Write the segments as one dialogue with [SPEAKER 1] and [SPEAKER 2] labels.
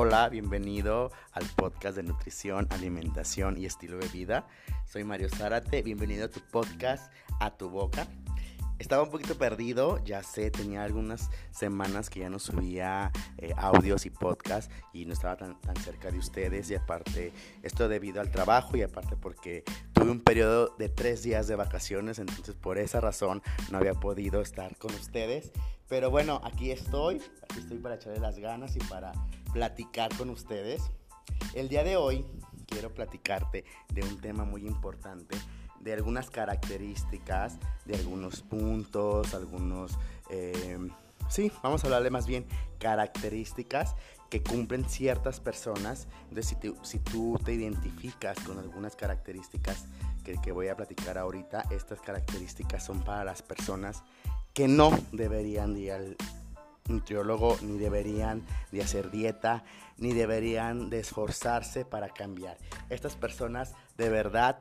[SPEAKER 1] Hola, bienvenido al podcast de nutrición, alimentación y estilo de vida. Soy Mario Zárate, bienvenido a tu podcast A tu boca. Estaba un poquito perdido, ya sé, tenía algunas semanas que ya no subía eh, audios y podcasts y no estaba tan, tan cerca de ustedes y aparte esto debido al trabajo y aparte porque tuve un periodo de tres días de vacaciones, entonces por esa razón no había podido estar con ustedes. Pero bueno, aquí estoy, aquí estoy para echarle las ganas y para platicar con ustedes. El día de hoy quiero platicarte de un tema muy importante, de algunas características, de algunos puntos, algunos... Eh, sí, vamos a hablarle más bien características que cumplen ciertas personas. Entonces, si, si tú te identificas con algunas características que, que voy a platicar ahorita, estas características son para las personas que no deberían ir al nutriólogo, ni deberían de hacer dieta, ni deberían de esforzarse para cambiar. Estas personas de verdad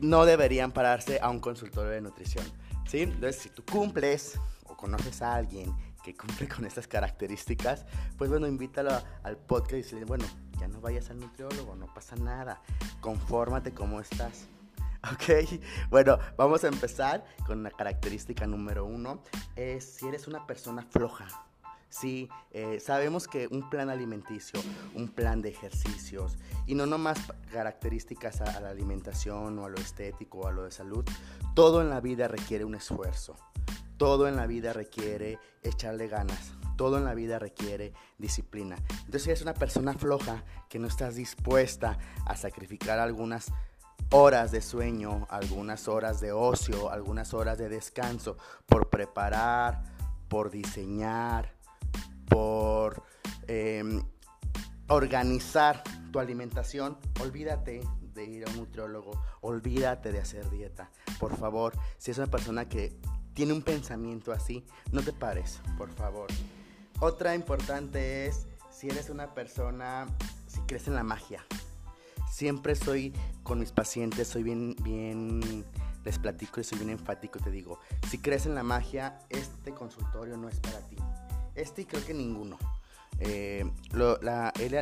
[SPEAKER 1] no deberían pararse a un consultorio de nutrición. ¿sí? Entonces, si tú cumples o conoces a alguien que cumple con estas características, pues bueno, invítalo al podcast y decirle, bueno, ya no vayas al nutriólogo, no pasa nada, confórmate cómo estás. Ok, bueno, vamos a empezar con la característica número uno. Es si eres una persona floja. Sí, eh, sabemos que un plan alimenticio, un plan de ejercicios y no nomás características a, a la alimentación o a lo estético o a lo de salud, todo en la vida requiere un esfuerzo. Todo en la vida requiere echarle ganas. Todo en la vida requiere disciplina. Entonces, si eres una persona floja que no estás dispuesta a sacrificar algunas horas de sueño, algunas horas de ocio, algunas horas de descanso, por preparar, por diseñar, por em, organizar tu alimentación, olvídate de ir a un nutriólogo, olvídate de hacer dieta. Por favor, si es una persona que tiene un pensamiento así, no te pares, por favor. Otra importante es si eres una persona, si crees en la magia, siempre soy con mis pacientes, soy bien, bien, les platico y soy bien enfático, te digo, si crees en la magia, este consultorio no es para ti. Este creo que ninguno. Eh,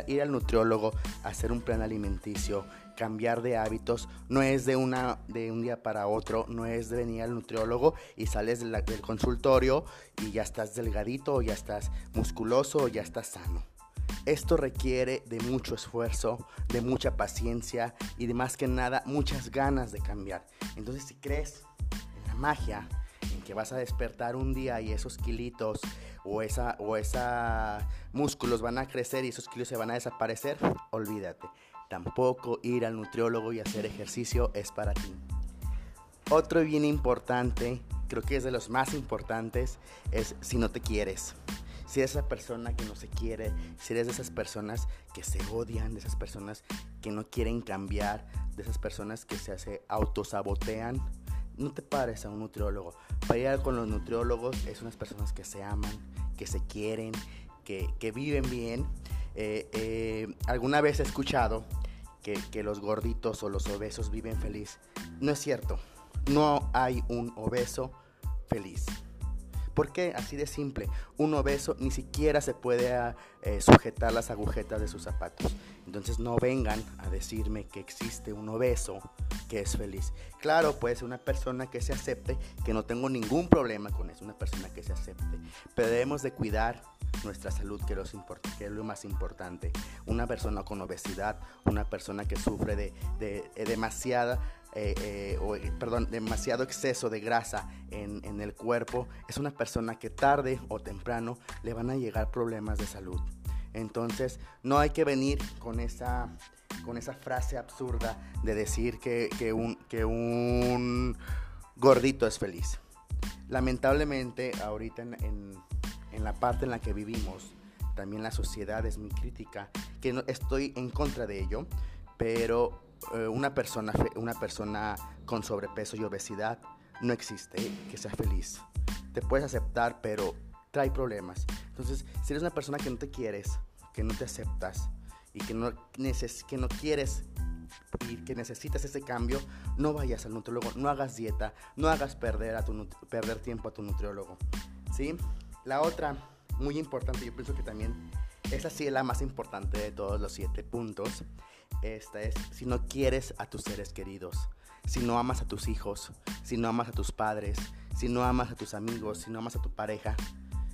[SPEAKER 1] ir, al nutriólogo, hacer un plan alimenticio, cambiar de hábitos, no es de, una, de un día para otro, no es de venir al nutriólogo y sales del consultorio y ya estás delgadito, ya estás musculoso, ya estás sano. Esto requiere de mucho esfuerzo, de mucha paciencia y de más que nada muchas ganas de cambiar. Entonces si crees en la magia, en que vas a despertar un día y esos kilitos o esa o esa músculos van a crecer y esos kilos se van a desaparecer, olvídate. Tampoco ir al nutriólogo y hacer ejercicio es para ti. Otro bien importante, creo que es de los más importantes, es si no te quieres si eres esa persona que no se quiere, si eres de esas personas que se odian, de esas personas que no quieren cambiar, de esas personas que se hace, autosabotean, no te pares a un nutriólogo. Para ir con los nutriólogos es unas personas que se aman, que se quieren, que, viven bien. Eh, eh, alguna vez he escuchado que, que los gorditos o los obesos viven feliz. No es cierto. No hay un obeso feliz. ¿Por qué? Así de simple. Un obeso ni siquiera se puede ah, eh, sujetar las agujetas de sus zapatos. Entonces no vengan a decirme que existe un obeso que es feliz. Claro, puede ser una persona que se acepte, que no tengo ningún problema con eso, una persona que se acepte. Pero debemos de cuidar nuestra salud, que, es lo más importante. Una persona con obesidad, una persona que sufre de, de demasiada eh, eh, o, eh, perdón, demasiado exceso de grasa en, en, el cuerpo, es una persona que tarde o temprano le van a llegar problemas de salud. Entonces, no hay que venir con esa, con esa frase absurda de decir que, que, un, que un gordito es feliz. Lamentablemente, ahorita en, en, en la parte en la que vivimos, también la sociedad es muy crítica, que no, estoy en contra de ello, pero eh, una, persona, una persona con sobrepeso y obesidad no existe que sea feliz. Te puedes aceptar, pero trae problemas. Entonces, si eres una persona que no te quieres, que no te aceptas y que no, que no quieres y que necesitas ese cambio, no vayas al nutriólogo, no hagas dieta, no hagas perder, a tu, perder tiempo a tu nutriólogo. ¿sí? La otra, muy importante, yo pienso que también esa sí es la más importante de todos los siete puntos. Esta es, si no quieres a tus seres queridos, si no amas a tus hijos, si no amas a tus padres, si no amas a tus amigos, si no amas a tu pareja,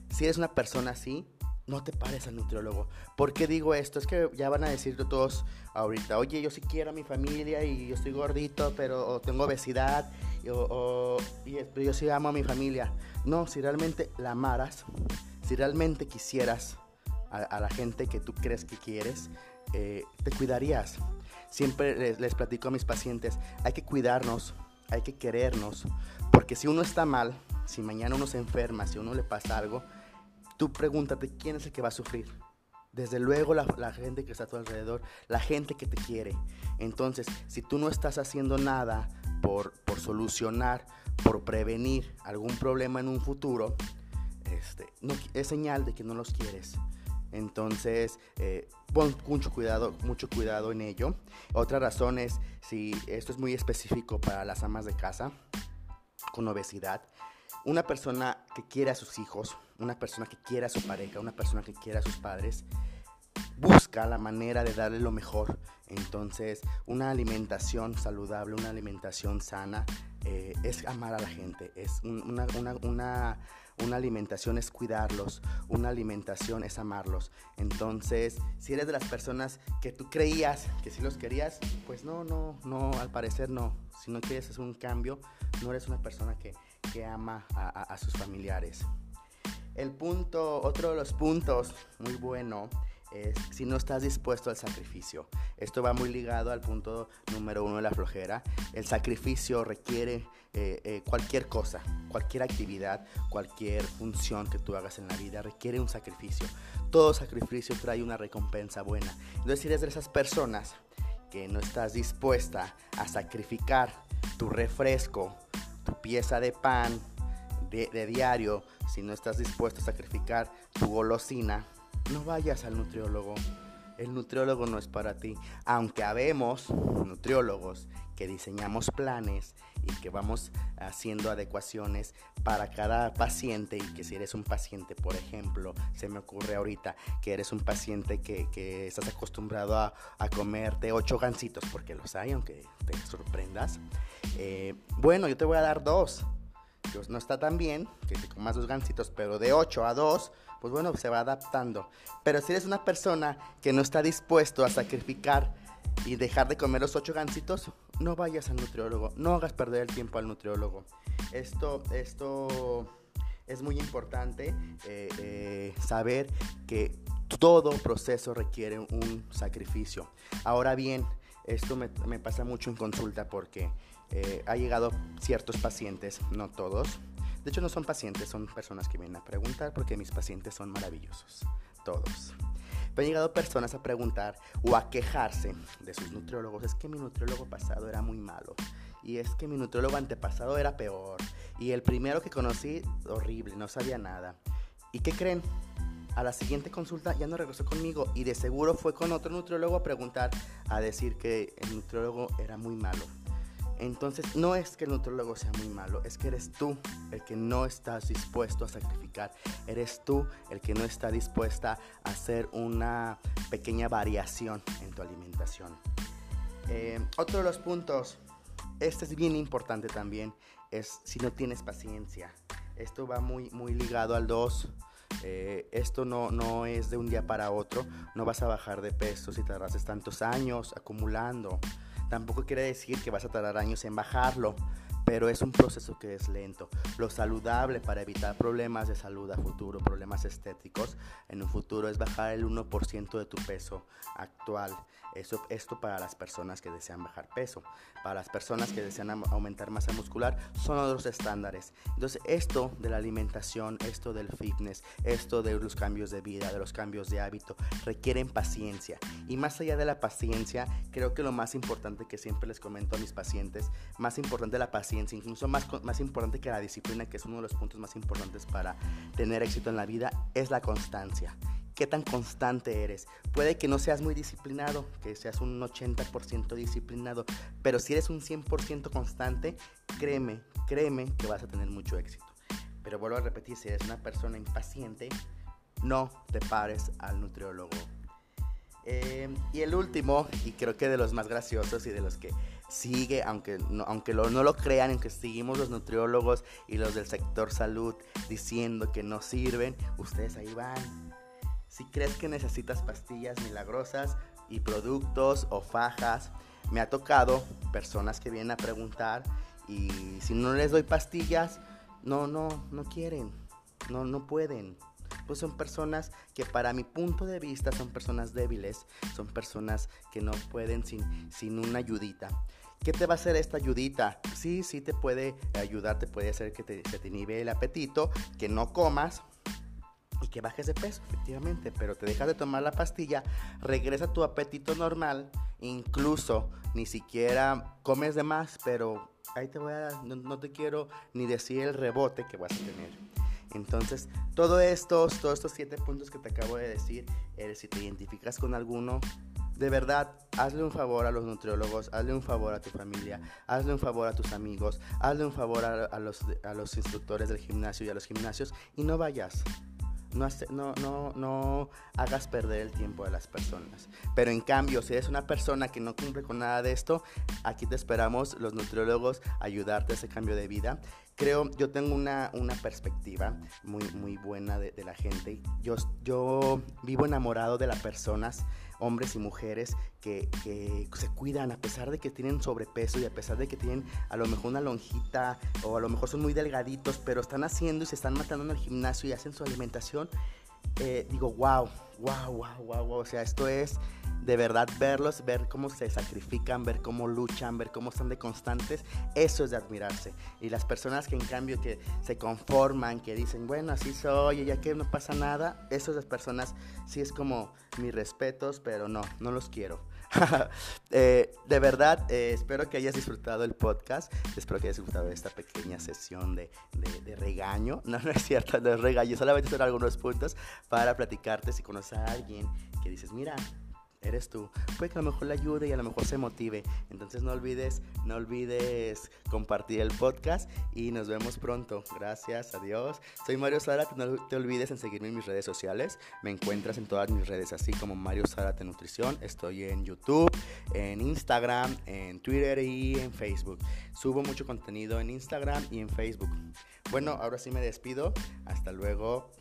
[SPEAKER 1] si eres una persona así, no te pares al nutriólogo. ¿Por qué digo esto? Es que ya van a decir todos ahorita, oye, yo sí quiero a mi familia y yo estoy gordito, pero tengo obesidad, o, y, pero yo sí amo a mi familia. No, si realmente la amaras, si realmente quisieras a, la gente que tú crees que quieres, eh, te cuidarías. Siempre les, platico a mis pacientes, hay que cuidarnos, hay que querernos, porque si uno está mal, si mañana uno se enferma, si uno le pasa algo, tú pregúntate quién es el que va a sufrir. Desde luego la, gente que está a tu alrededor, la gente que te quiere. Entonces, si tú no estás haciendo nada por, por solucionar, por prevenir algún problema en un futuro, este, no, es señal de que no los quieres. Entonces, eh, pon mucho cuidado, mucho cuidado en ello. Otra razón es, si esto es muy específico para las amas de casa con obesidad, una persona que quiere a sus hijos, una persona que quiere a su pareja, una persona que quiere a sus padres, busca la manera de darle lo mejor. Entonces, una alimentación saludable, una alimentación sana, eh, es amar a la gente. Es una, una, alimentación es cuidarlos, una alimentación es amarlos. Entonces, si eres de las personas que tú creías que sí los querías, pues no, no, no, al parecer no. Si no quieres hacer un cambio, no eres una persona que que ama a, sus familiares. El punto, otro de los puntos muy bueno es si no estás dispuesto al sacrificio. Esto va muy ligado al punto número uno de la flojera. El sacrificio requiere eh, eh, cualquier cosa, cualquier actividad, cualquier función que tú hagas en la vida requiere un sacrificio. Todo sacrificio trae una recompensa buena. Entonces, si eres de esas personas que no estás dispuesta a sacrificar tu refresco, tu pieza de pan de, diario, si no estás dispuesto a sacrificar tu golosina, no vayas al nutriólogo. El nutriólogo no es para ti. Aunque habemos nutriólogos que diseñamos planes y que vamos haciendo adecuaciones para cada paciente y que si eres un paciente, por ejemplo, se me ocurre ahorita que eres un paciente que, estás acostumbrado a, comerte ocho gancitos, porque los hay, aunque te sorprendas. Eh, bueno, yo te voy a dar dos. No está tan bien que te comas dos gancitos, pero de ocho a dos, pues bueno, se va adaptando. Pero si eres una persona que no está dispuesto a sacrificar y dejar de comer los ocho gancitos, no vayas al nutriólogo, no hagas perder el tiempo al nutriólogo. Esto, esto es muy importante eh, eh, saber que todo proceso requiere un sacrificio. Ahora bien, esto me, pasa mucho en consulta porque eh, ha llegado ciertos pacientes, no todos. De hecho no son pacientes, son personas que vienen a preguntar porque mis pacientes son maravillosos, todos. Pero han llegado personas a preguntar o a quejarse de sus nutriólogos. Es que mi nutriólogo pasado era muy malo. Y es que mi nutriólogo antepasado era peor. Y el primero que conocí, horrible, no sabía nada. ¿Y qué creen? A la siguiente consulta ya no regresó conmigo y de seguro fue con otro nutriólogo a preguntar, a decir que el nutriólogo era muy malo. Entonces, no es que el nutriólogo sea muy malo, es que eres tú el que no estás dispuesto a sacrificar. Eres tú el que no está dispuesta a hacer una pequeña variación en tu alimentación. Eh, otro de los puntos, este es bien importante también, es si no tienes paciencia. Esto va muy, muy ligado al 2. Eh, esto no, no es de un día para otro. No vas a bajar de peso si tardas tantos años acumulando. Tampoco quiere decir que vas a tardar años en bajarlo, pero es un proceso que es lento. Lo saludable para evitar problemas de salud a futuro, problemas estéticos en un futuro es bajar el 1% de tu peso actual. Eso, esto para las personas que desean bajar peso. Para las personas que desean aumentar masa muscular son otros estándares. Entonces esto de la alimentación, esto del fitness, esto de los cambios de vida, de los cambios de hábito, requieren paciencia. Y más allá de la paciencia, creo que lo más importante que siempre les comento a mis pacientes, más importante la paciencia, incluso más, más importante que la disciplina, que es uno de los puntos más importantes para tener éxito en la vida, es la constancia qué tan constante eres. Puede que no seas muy disciplinado, que seas un 80% disciplinado, pero si eres un 100% constante, créeme, créeme que vas a tener mucho éxito. Pero vuelvo a repetir, si eres una persona impaciente, no te pares al nutriólogo. Eh, y el último, y creo que de los más graciosos y de los que sigue, aunque, no, aunque no lo crean, aunque seguimos los nutriólogos y los del sector salud diciendo que no sirven, ustedes ahí van. Si crees que necesitas pastillas milagrosas y productos o fajas, me ha tocado personas que vienen a preguntar y si no les doy pastillas, no, no, no quieren, no, no pueden pues son personas que para mi punto de vista son personas débiles, son personas que no pueden sin, sin una ayudita. ¿Qué te va a hacer esta ayudita? Sí, sí te puede ayudar, te puede hacer que te, se te inhibe el apetito, que no comas, y que bajes de peso, efectivamente, pero te dejas de tomar la pastilla, regresa tu apetito normal, incluso ni siquiera comes de más, pero ahí te voy a, no, no te quiero ni decir el rebote que vas a tener. Entonces, todo estos, todos estos siete puntos que te acabo de decir, eh, si te identificas con alguno, de verdad, hazle un favor a los nutriólogos, hazle un favor a tu familia, hazle un favor a tus amigos, hazle un favor a, los, a los instructores del gimnasio y a los gimnasios y no vayas. No, no, no, hagas perder el tiempo de las personas. Pero en cambio, si eres una persona que no cumple con nada de esto, aquí te esperamos los nutriólogos ayudarte a ese cambio de vida creo, yo tengo una, una perspectiva muy, muy buena de, de, la gente. Yo, yo vivo enamorado de las personas, hombres y mujeres, que, que, se cuidan a pesar de que tienen sobrepeso y a pesar de que tienen a lo mejor una lonjita o a lo mejor son muy delgaditos, pero están haciendo y se están matando en el gimnasio y hacen su alimentación. Eh, digo, wow, wow, wow, wow, wow. O sea, esto es de verdad verlos, ver cómo se sacrifican, ver cómo luchan, ver cómo están de constantes, eso es de admirarse. Y las personas que en cambio que se conforman, que dicen, bueno, así soy, ya que no pasa nada, esas personas sí es como mis respetos, pero no, no los quiero. Eh, de verdad, eh, espero que hayas disfrutado el podcast. Espero que hayas disfrutado de esta pequeña sesión de, de, regaño. No, no es cierto, no es regaño. Solamente son algunos puntos para platicarte si conoces a alguien que dices, mira, eres tú. Puede que a lo mejor le ayude y a lo mejor se motive. Entonces no olvides, no olvides compartir el podcast y nos vemos pronto. Gracias, adiós. Soy Mario Zárate, no te olvides en seguirme en mis redes sociales. Me encuentras en todas mis redes, así como Mario Zárate Nutrición. Estoy en YouTube, en Instagram, en Twitter y en Facebook. Subo mucho contenido en Instagram y en Facebook. Bueno, ahora sí me despido. Hasta luego.